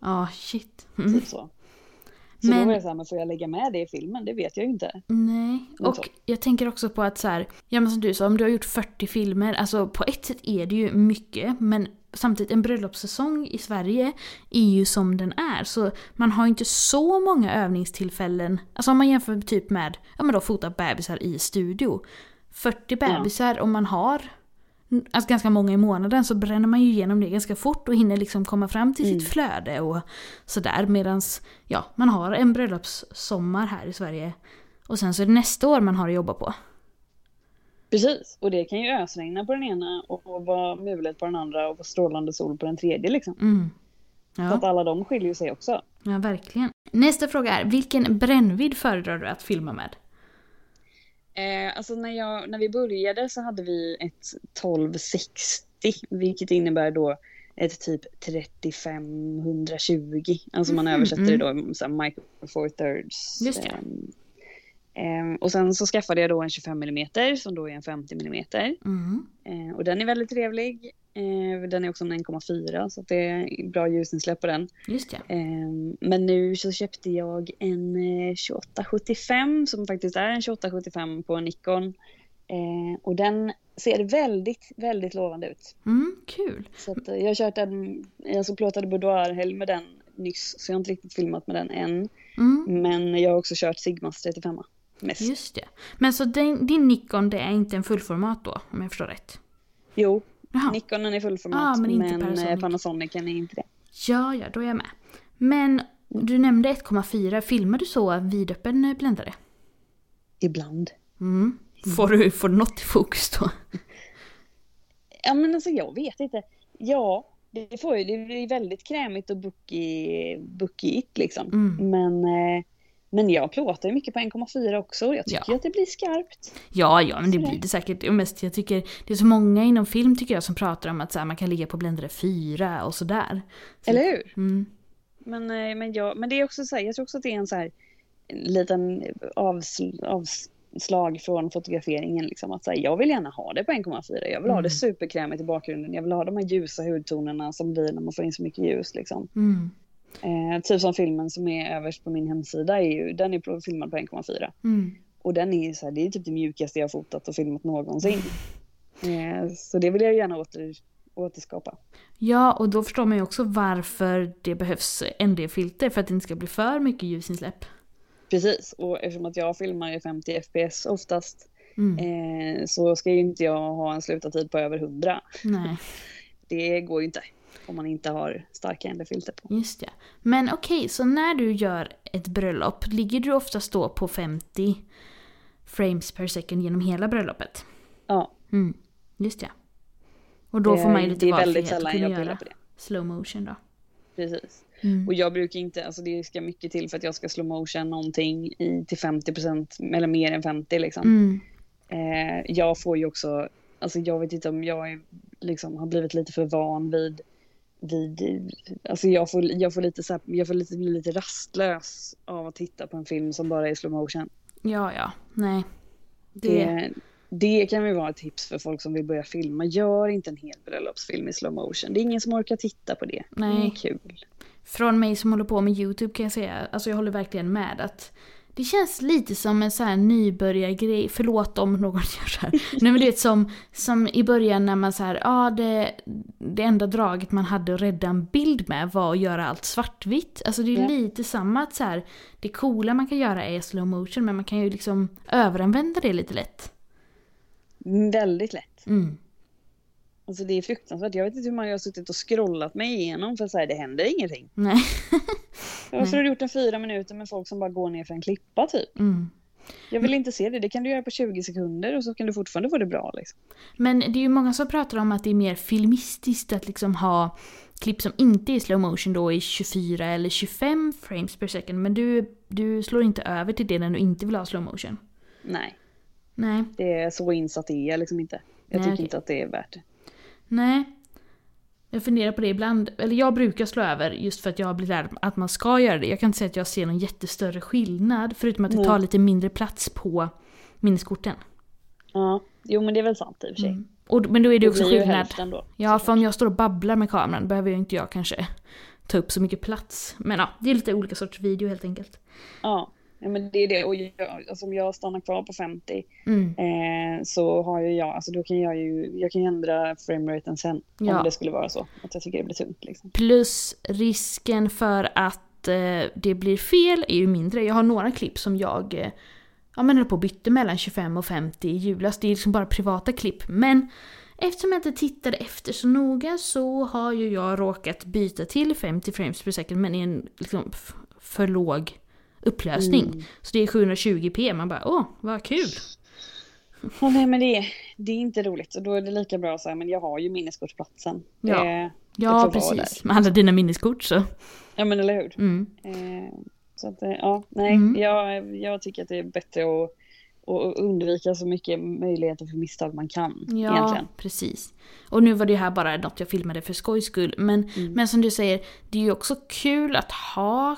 [gasps] Ja, shit. Mm. typ så. Så Men- då var jag så här, men får jag lägga med det i filmen? Det vet jag ju inte. Nej, och så. jag tänker också på att så här, ja men som du sa, om du har gjort 40 filmer, alltså på ett sätt är det ju mycket, men samtidigt en bröllopssäsong i Sverige är ju som den är, så man har ju inte så många övningstillfällen, alltså om man jämför typ med, ja men då fota bebisar i studio. 40 bebisar, om man har alltså ganska många i månaden så bränner man ju igenom det ganska fort och hinner liksom komma fram till Mm. sitt flöde och sådär. Medans ja, man har en bröllopssommar här i Sverige och sen så är det nästa år man har att jobba på. Precis, och det kan ju ösregna på den ena och, vara mulet på den andra och vara strålande sol på den tredje liksom. Mm. Så att Ja, alla de skiljer sig också. ja, verkligen. Nästa fråga är, vilken brännvidd föredrar du att filma med? Eh, alltså när, jag, när vi började så hade vi ett 1260, vilket innebär då ett typ 3520. Alltså man Mhm, översätter mm. det då så här micro four thirds. Just det. ehm, och sen så skaffade jag då en 25 mm som då är en 50 mm. Mm. Eh, och den är väldigt trevlig. Eh, den är också en 1,4 så det är bra ljusinsläpp på den. Just ja. Eh, men nu så köpte jag en eh, 2875 som faktiskt är en 2875 på Nikon. Eh, och den ser väldigt, väldigt lovande ut. Mm, kul. Så eh, jag har kört en, alltså plåtade boudoirhelg med den nyss, så jag har inte riktigt filmat med den än. Mm, Men jag har också kört Sigmas 35 mest. just det. Men så din, din Nikon det är inte en fullformat då, om jag förstår rätt? Jo, Jaha. Nikonen är fullformat Ah, men men, men Panasonic. Panasonicen är inte det. Ja, ja, då är jag med. Men du nämnde 1,4. Filmar du så vidöppen eh, bländare? Ibland. Mm. Får, du, får något i fokus då? [laughs] Ja men alltså jag vet inte. Ja, det får ju, det blir väldigt krämigt och buckigt liksom. Mm. Men, eh, men jag plåtar ju mycket på 1,4 också. Jag tycker Ja. att det blir skarpt. Ja, ja, men det blir det säkert. Och Mest, jag tycker, det är så många inom film tycker jag som pratar om att så här, man kan ligga på bländare 4 och sådär. Så, Eller hur? Mm. Men, eh, men, jag, men det är också så här, jag tror också att det är en så här en liten avsl, avslag från fotograferingen. Liksom, att så här, jag vill gärna ha det på 1,4. Jag vill ha Mm. det superkrämigt i bakgrunden. Jag vill ha de här ljusa hudtonerna som blir när man får in så mycket ljus. Liksom. Mm. Eh, typ som filmen som är överst på min hemsida, är ju, den är filmad på 1,4. Mm. Och den är så här, det är typ det mjukaste jag fotat och filmat någonsin. Eh, så det vill jag gärna åter, återskapa. Ja, och då förstår man ju också varför det behövs ND-filter för att det inte ska bli för mycket ljusinsläpp. Precis, och eftersom att jag filmar i 50 fps oftast Mm. eh, så ska ju inte jag ha en slutartid på över 100. Nej, Det går ju inte om man inte har starka ND-filter på. just det. Men okej, så när du gör ett bröllop, ligger du oftast då på 50 frames per second genom hela bröllopet? Ja, Mm. Just det. Och då det, får man ju lite det är väldigt att sällan kunna jag göra på det. slow motion då. Precis. Mm. Och jag brukar inte, alltså det ska mycket till för att jag ska slow motion någonting i, till 50% eller mer än 50 liksom. Mm. Eh, jag får ju också, alltså jag vet inte om jag är, liksom, har blivit lite för van vid, vid alltså jag får, jag får lite så här, jag får lite, bli lite rastlös av att titta på en film som bara är slow motion. Ja, ja. Nej. Det... Det, det kan ju vara ett tips för folk som vill börja filma. Gör inte en hel bröllopsfilm i slow motion. Det är ingen som orkar titta på det. Det Nej. är kul. Från mig som håller på med YouTube kan jag säga, alltså jag håller verkligen med att det känns lite som en sån här nybörjargrej, förlåt om någon [laughs] gör så här. Nej men du vet som, som i början när man så här, ja det, det enda draget man hade att rädda en bild med var att göra allt svartvitt. Alltså det är Ja. lite samma att så här, det coola man kan göra är slow motion men man kan ju liksom överanvända det lite lätt. Mm, Väldigt lätt. Mm. Alltså det är fruktansvärt. Jag vet inte hur många jag har suttit och scrollat mig igenom för att säga det händer ingenting. Nej. [laughs] Varför har gjort en fyra minuter med folk som bara går ner för en klippa typ? Mm. Jag vill inte se det. Det kan du göra på 20 sekunder och så kan du fortfarande få det bra. Liksom. Men det är ju många som pratar om att det är mer filmistiskt att liksom ha klipp som inte är slow motion då i 24 eller 25 frames per second. Men du, du slår inte över till det när du inte vill ha slow motion. Nej. Nej. Det är så insatt är jag liksom inte. Jag Nej, tycker okej. inte att det är värt det. Nej. Jag funderar på det ibland. Eller jag brukar slå över just för att jag har blivit lärd att man ska göra det. Jag kan inte säga att jag ser någon jättestörre skillnad. Förutom att det tar lite mindre plats på minneskorten. Ja, jo men det är väl sant i och för sig. Mm. Och, men då är det Det också skillnad. då. Ja, för om jag står och babblar med kameran behöver ju inte jag kanske ta upp så mycket plats. Men ja, det är lite olika sorts video helt enkelt. Ja, ja men det är det. Och jag, alltså, om jag stannar kvar på 50 Mm. eh, så har ju jag, alltså då kan jag ju, jag kan ju ändra frameraten sen. Ja. Om det skulle vara så. Att jag tycker det blir tungt liksom. Plus risken för att eh, det blir fel är ju mindre. Jag har några klipp som jag eh, ja, men höll på och bytte mellan 25 och 50 i julas. Det är liksom bara privata klipp. Men eftersom jag inte tittade efter så noga så har ju jag råkat byta till 50 frames per second men i en liksom, för låg upplösning. Mm. Så det är 720p. Man bara åh, vad kul! Ja, nej men det, är- det är inte roligt. Och då är det lika bra att säga, men jag har ju minneskortsplatsen. Ja. Eh, Det Ja, får vara precis. Med alla dina minneskort så. ja men eller hur. Mm. Eh, så att, eh, ja, nej, Mm. jag, jag tycker att det är bättre att, att undvika så mycket möjligheter för misstag man kan. Ja, Egentligen. precis. Och nu var det här bara något jag filmade för skojs skull. Men, Mm. men som du säger, det är ju också kul att ha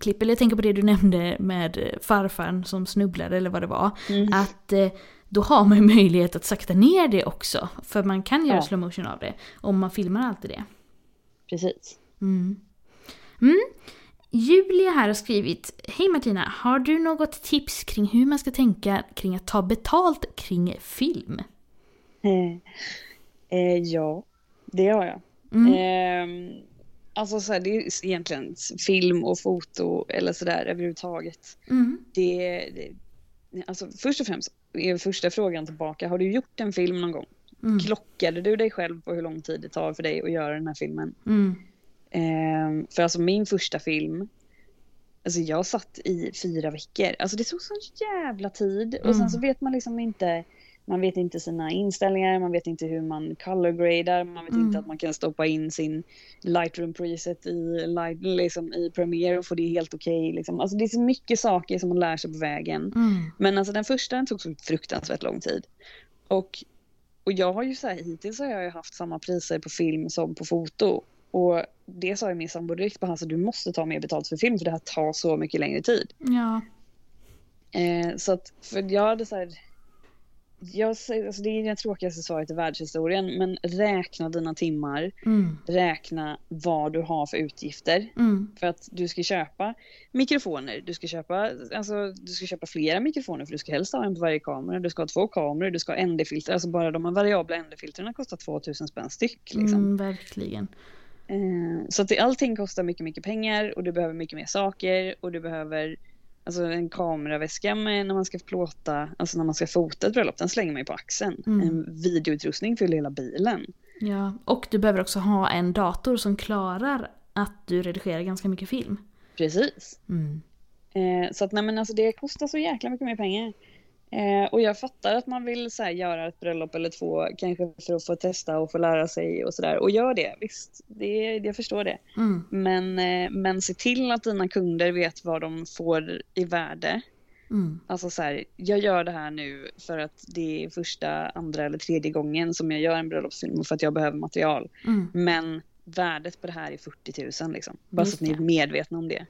klipp. Eller jag tänker på det du nämnde med farfaren som snubblade eller vad det var. Mm. Att eh, då har man ju möjlighet att sakta ner det också. För man kan göra Ja. slow motion av det. Om man filmar alltid det. Precis. Mm. Mm. Julia här har skrivit Hej Martina, har du något tips kring hur man ska tänka kring att ta betalt kring film? Eh, eh, ja, det har jag. Mm. Eh, alltså så här, det är egentligen film och foto eller sådär överhuvudtaget. Mm. Det, det, alltså först och främst är första frågan tillbaka. Har du gjort en film någon gång? Mm. Klockade du dig själv på hur lång tid det tar för dig att göra den här filmen? Mm. Ehm, för alltså min första film, alltså jag satt i fyra veckor. Alltså det tog sån jävla tid. Och Mm. sen så vet man liksom inte, man vet inte sina inställningar, man vet inte hur man color gradar, man vet Mm. inte att man kan stoppa in sin Lightroom preset i, light, liksom, i Premiere och få det helt okej. liksom. Alltså det är så mycket saker som man lär sig på vägen. Mm. Men alltså den första den tog så fruktansvärt lång tid. Och, och jag har ju så här, hittills har jag ju haft samma priser på film som på foto. Och det sa ju min sambo direkt på hans att du måste ta mer betalt för film för det här tar så mycket längre tid. Ja. Eh, så att, för jag hade så här, jag, säger- alltså det är det tråkigaste svaret i världshistorien, men räkna dina timmar, Mm. räkna vad du har för utgifter. Mm. För att du ska köpa mikrofoner, du ska köpa, alltså, du ska köpa flera mikrofoner för du ska helst ha en på varje kamera, du ska ha två kameror, du ska ha ND-filter, alltså bara de här variabla ND-filtrerna kostar 2000 spänn styck. Liksom. Mm, verkligen. Eh, så att det, allting kostar mycket, mycket pengar och du behöver mycket mer saker och du behöver Alltså en kameraväska med när man ska plåta, alltså när man ska fota ett bröllop, den slänger man ju på axeln. Mm. En videoutrustning fyller hela bilen. Ja. Och du behöver också ha en dator som klarar att du redigerar ganska mycket film. Precis. Mm. Eh, så att nej men alltså det kostar så jäkla mycket mer pengar. Eh, och jag fattar att man vill så här, göra ett bröllop eller två kanske för att få testa och få lära sig och sådär. Och gör det, visst. Det, jag förstår det. Mm. Men, eh, men se till att dina kunder vet vad de får i värde. Mm. Alltså så här, jag gör det här nu för att det är första, andra eller tredje gången som jag gör en bröllopsfilm och för att jag behöver material. Mm. Men värdet på det här är 40 000 liksom. Bara Just så att ni är medvetna om det.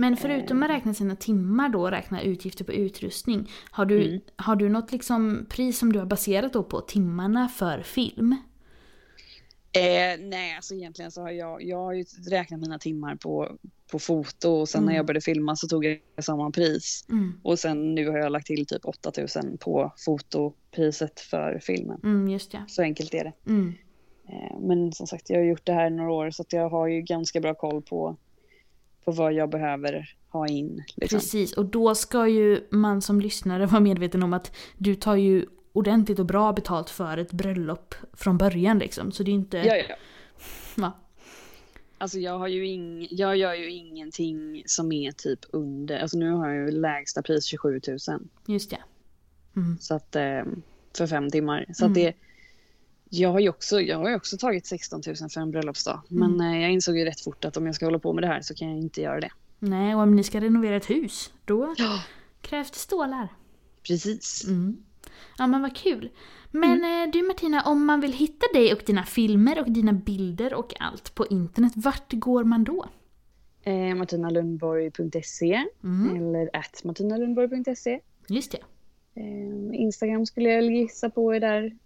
Men förutom att räkna sina timmar då och räkna utgifter på utrustning. Har du, Mm. har du något liksom pris som du har baserat då på timmarna för film? Eh, nej, alltså egentligen så har jag, jag har ju räknat mina timmar på, på foto och sen när Mm. jag började filma så tog jag samma pris. Mm. Och sen nu har jag lagt till typ 8000 på fotopriset för filmen. Mm, just ja. Så enkelt är det. Mm. Eh, men som sagt, jag har gjort det här i några år så jag har ju ganska bra koll på, på vad jag behöver ha in. Liksom. Precis, och då ska ju man som lyssnare vara medveten om att du tar ju ordentligt och bra betalt för ett bröllop från början liksom. Så det är inte... Ja, ja, ja. Alltså jag har ju ing, jag gör ju ingenting som är typ under, alltså nu har jag ju lägsta pris 27 000. Just det. Mm. Så att, eh, för fem timmar. Så Mm. att det, jag har ju också, jag har också tagit 16 000 för en bröllopsdag. Mm. Men eh, jag insåg ju rätt fort att om jag ska hålla på med det här så kan jag inte göra det. Nej, och om ni ska renovera ett hus, då Ja. krävs det stålar. Precis. Mm. Ja men vad kul. Men Mm. eh, du Martina, om man vill hitta dig och dina filmer och dina bilder och allt på internet, vart går man då? Eh, martinalundborg.se Mm, eller at martinalundborg.se. just det. Eh, Instagram skulle jag gissa på är där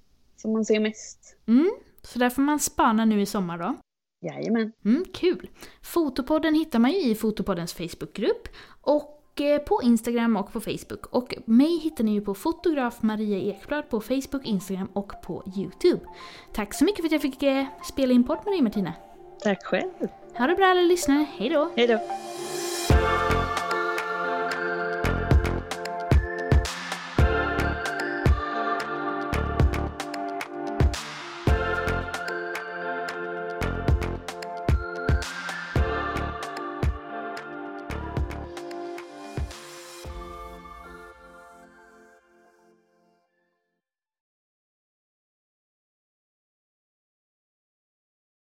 som man ser mest. Mm, så där får man spana nu i sommar då. Jajamän. Mm, kul! Fotopodden hittar man ju i Fotopoddens Facebookgrupp och eh, på Instagram och på Facebook. Och mig hittar ni ju på fotograf Maria Ekblad på Facebook, Instagram och på Youtube. Tack så mycket för att jag fick eh, spela in podd med dig Martina. Tack själv. Ha det bra alla lyssnare, hejdå! Hej då.